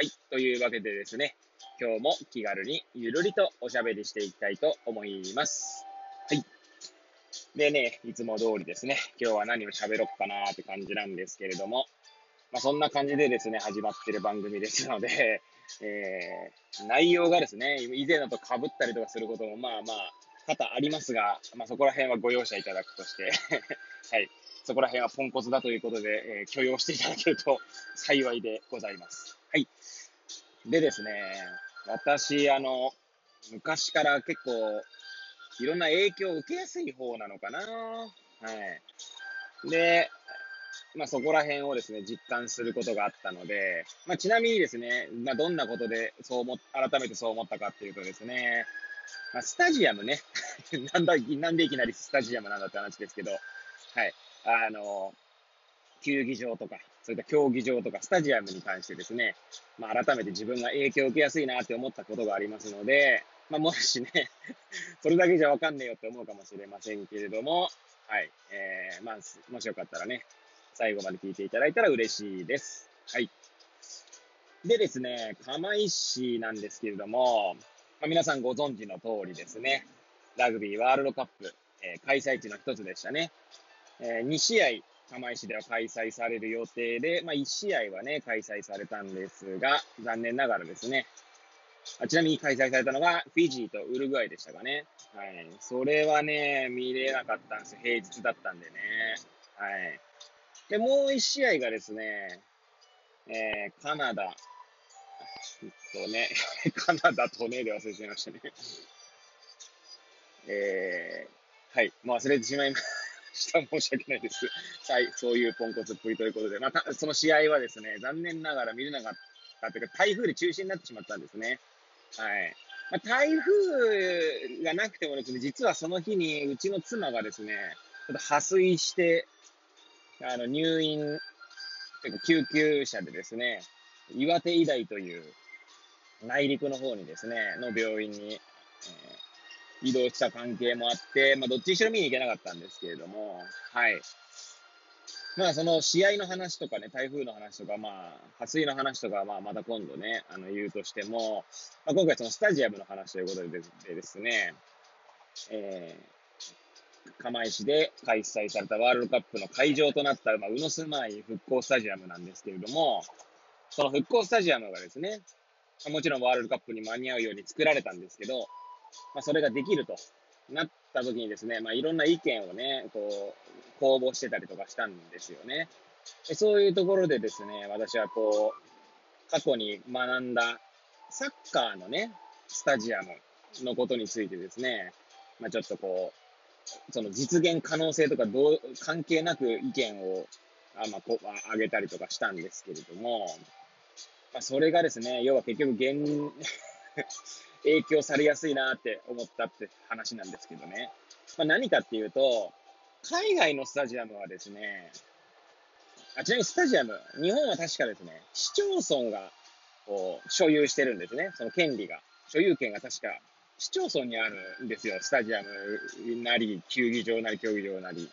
はい。というわけでですね、今日も気軽にゆるりとおしゃべりしていきたいと思います。はい。でね、いつも通りですね、今日は何を喋ろっかなーって感じなんですけれども、まあ、そんな感じでですね、始まってる番組ですので、えー、内容がですね、以前のと被ったりとかすることもまあまあ多々ありますが、まあ、そこら辺はご容赦いただくとして はい。そこら辺はポンコツだということで、えー、許容していただけると幸いでございます。はい。でですね、私、あの、昔から結構、いろんな影響を受けやすい方なのかな。はい。で、まあそこら辺をですね、実感することがあったので、まあちなみにですね、まあどんなことでそう思、改めてそう思ったかっていうとですね、まあスタジアムね、なんだ、なんでいきなりスタジアムなんだって話ですけど、はい。あの、球技場とか、そういった競技場とか、スタジアムに関してですね、まあ、改めて自分が影響を受けやすいなって思ったことがありますので、まあ、もしね それだけじゃわかんねえよって思うかもしれませんけれども、はい、えー、まあ、もしよかったらね、最後まで聞いていただいたら嬉しいです。はい。でですね、釜石なんですけれども、まあ、皆さんご存知の通りですね、ラグビーワールドカップ、えー、開催地の一つでしたね。えー、2試合、釜石では開催される予定で、まあ、1試合はね、開催されたんですが、残念ながらですね、あちなみに開催されたのが、フィジーとウルグアイでしたかね。はい。それはね、見れなかったんですよ。平日だったんでね。はい。で、もう1試合がですね、えー、カナダ、とね、カナダとねで忘れてしまいましたね。えー、はい。もう忘れてしまいました。した 申し訳ないです。はい、そういうポンコツっぷりということで、また、その試合はですね、残念ながら見れなかったというか、台風で中止になってしまったんですね。はい。まあ、台風がなくてもですね、実はその日にうちの妻がですね、ちょっと破水して、あの、入院、というか救急車でですね、岩手医大という内陸の方にですね、の病院に、えー移動した関係もあって、まあ、どっちにしろ見に行けなかったんですけれども、はい。まあ、その試合の話とかね、台風の話とか、まあ、破水の話とか、まあ、また今度ね、あの、言うとしても、まあ、今回そのスタジアムの話ということででですね、えー、釜石で開催されたワールドカップの会場となった、まあ、宇野住まい復興スタジアムなんですけれども、その復興スタジアムがですね、もちろんワールドカップに間に合うように作られたんですけど、まあ、それができるとなった時にですね、まあ、いろんな意見をね、こう、公募してたりとかしたんですよね。でそういうところでですね、私はこう、過去に学んだサッカーのね、スタジアムのことについてですね、まあ、ちょっとこう、その実現可能性とかどう、関係なく意見を、あまあ、こう、上げたりとかしたんですけれども、まあ、それがですね、要は結局現、影響されやすいなって思ったって話なんですけどね。まあ、何かっていうと、海外のスタジアムはですね、あちなみにスタジアム、日本は確かですね、市町村がこう所有してるんですね。その権利が。所有権が確か市町村にあるんですよ。スタジアムなり、球技場なり、競技場なり。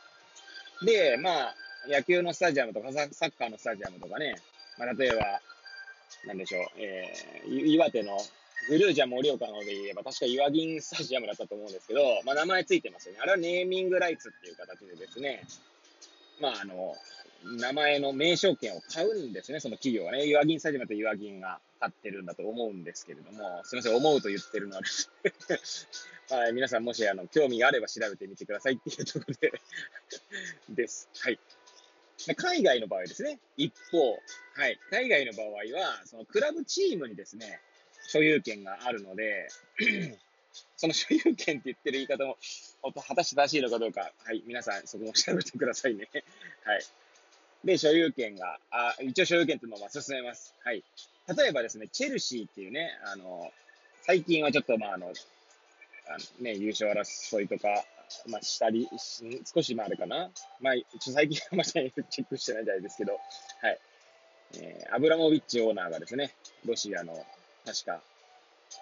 で、まあ、野球のスタジアムとかサッカーのスタジアムとかね、まあ、例えば、なんでしょう、えー、岩手のグルージャ盛岡ので言えば、確か岩銀スタジアムだったと思うんですけど、まあ名前ついてますよね。あれはネーミングライツっていう形でですね、まああの、名前の名称権を買うんですね、その企業はね。岩銀スタジアムと岩銀が買ってるんだと思うんですけれども、すみません、思うと言ってるのは はい、皆さんもしあの興味があれば調べてみてくださいっていうところでです。はい。海外の場合ですね。一方、はい。海外の場合は、そのクラブチームにですね、所有権があるので、その所有権って言ってる言い方も、果たして正しいのかどうか、はい、皆さんそこも調べてくださいね。はい。で、所有権が、あ一応所有権っていうのをまあ進めます。はい。例えばですね、チェルシーっていうね、あの、最近はちょっとまああの、あのね、優勝争いとか、まあ、したり、少しまああれかな。まあ、ちょ最近 はまだチェックしてないみたいですけど、はい。えー、アブラモビッチオーナーがですね、ロシアの、確か、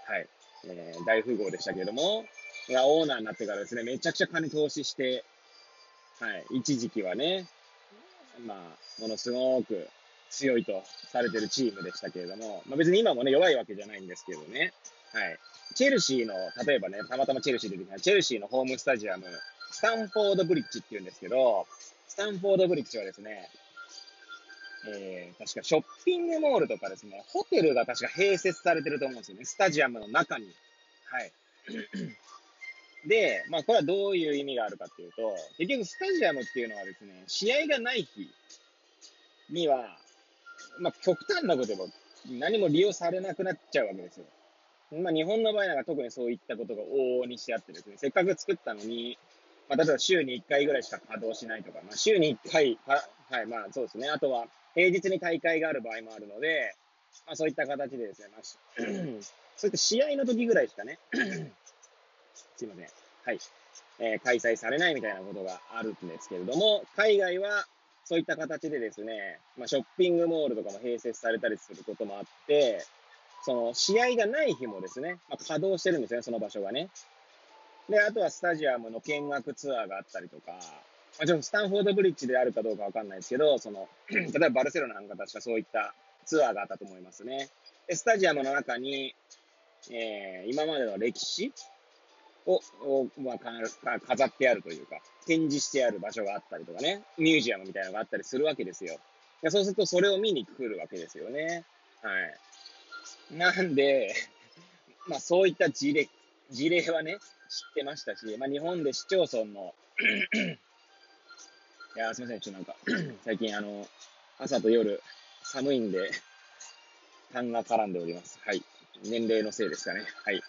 はい、えー、大富豪でしたけれども、がオーナーになってからですね、めちゃくちゃ金投資して、はい、一時期はね、まあ、ものすごく強いとされてるチームでしたけれども、まあ、別に今もね、弱いわけじゃないんですけどね、はい。チェルシーの、例えばね、たまたまチェルシー出てきた、チェルシーのホームスタジアム、スタンフォードブリッジって言うんですけど、スタンフォードブリッジはですね、えー、確かショッピングモールとかですね、ホテルが確か併設されてると思うんですよね。スタジアムの中に。はい。で、まあこれはどういう意味があるかっていうと、結局スタジアムっていうのはですね、試合がない日には、まあ極端なことでも何も利用されなくなっちゃうわけですよ。まあ日本の場合なんか特にそういったことが往々にしてあってですね、せっかく作ったのに、まあ例えば週に1回ぐらいしか稼働しないとか、まあ週に1回、は、はい、まあそうですね。あとは、平日に大会がある場合もあるので、まあ、そういった形でですね、まあ、そういった試合の時ぐらいしかね、すいません。はい。えー、開催されないみたいなことがあるんですけれども、海外はそういった形でですね、まあ、ショッピングモールとかも併設されたりすることもあって、その試合がない日もですね、まあ、稼働してるんですね、その場所がね。で、あとはスタジアムの見学ツアーがあったりとか、まあ、ちょっとスタンフォードブリッジであるかどうかわかんないですけど、その、例えばバルセロナなんか確かそういったツアーがあったと思いますね。で、スタジアムの中に、えー、今までの歴史を、をまあ、飾ってあるというか、展示してある場所があったりとかね、ミュージアムみたいなのがあったりするわけですよ。でそうするとそれを見に来るわけですよね。はい。なんで、まあそういった事例、事例はね、知ってましたし、まあ日本で市町村のいやすみません、ちょっとなんか 最近あの、朝と夜、寒いんで、痰が絡んでおります。はい。年齢のせいですかね。はい。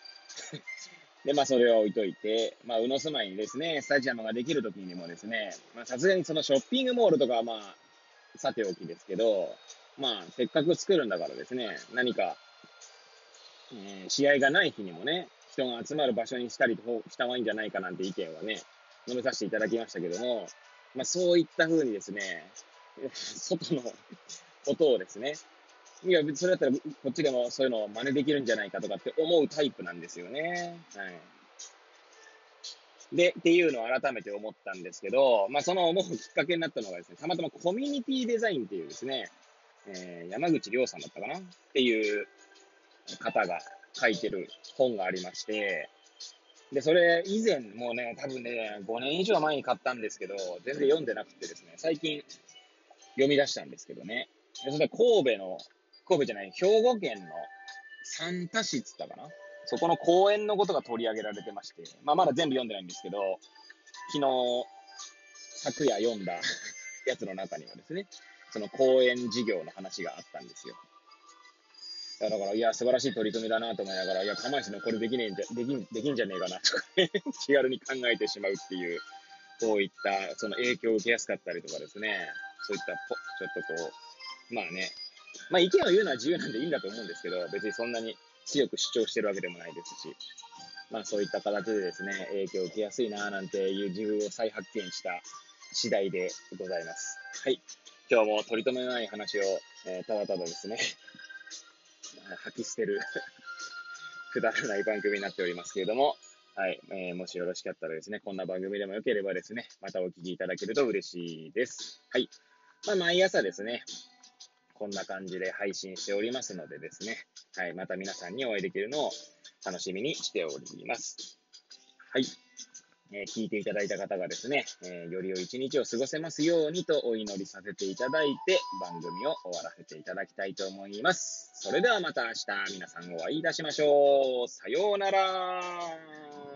で、まあ、それを置いといて、まあ、宇野住まいにですね、スタジアムができるときにもですね、まあ、さすがにそのショッピングモールとかはまあ、さておきですけど、まあ、せっかく作るんだからですね、何か、えー、試合がない日にもね、人が集まる場所にしたりした方がいいんじゃないかなんて意見はね、述べさせていただきましたけども、まあ、そういった風にですね、外のことをですね、いや、それだったらこっちでもそういうのを真似できるんじゃないかとかって思うタイプなんですよね。はい。で、っていうのを改めて思ったんですけど、まあ、その思うきっかけになったのがですね、たまたまコミュニティデザインっていうですね、えー、山口亮さんだったかな？っていう方が書いてる本がありまして、で、それ以前、もうね、多分ね、5年以上前に買ったんですけど、全然読んでなくてですね、最近読み出したんですけどね。で、それ神戸の、神戸じゃない、兵庫県の三田市っつったかな？そこの公園のことが取り上げられてまして、まあまだ全部読んでないんですけど、昨日、昨夜読んだやつの中にはですね、その公園事業の話があったんですよ。だから、いや、素晴らしい取り組みだなと思いながら、いや、釜石のこれできねえんじゃ、できん、できんじゃねえかなとか、気軽に考えてしまうっていう、こういった、その影響を受けやすかったりとかですね、そういったぽ、ちょっとこう、まあね、まあ意見を言うのは自由なんでいいんだと思うんですけど、別にそんなに強く主張してるわけでもないですし、まあそういった形でですね、影響を受けやすいななんていう自分を再発見した次第でございます。はい。今日も取り留めない話を、えー、ただただですね、吐き捨てる くだらない番組になっておりますけれども、はい。えー、もしよろしかったらですね、こんな番組でもよければですね、またお聞きいただけると嬉しいです。はい。まあ、毎朝ですね、こんな感じで配信しておりますのでですね、はい。また皆さんにお会いできるのを楽しみにしております。はい。えー、聞いていただいた方がですね、えー、より良い一日を過ごせますようにとお祈りさせていただいて、番組を終わらせていただきたいと思います。それではまた明日皆さんお会いいたしましょう。さようなら。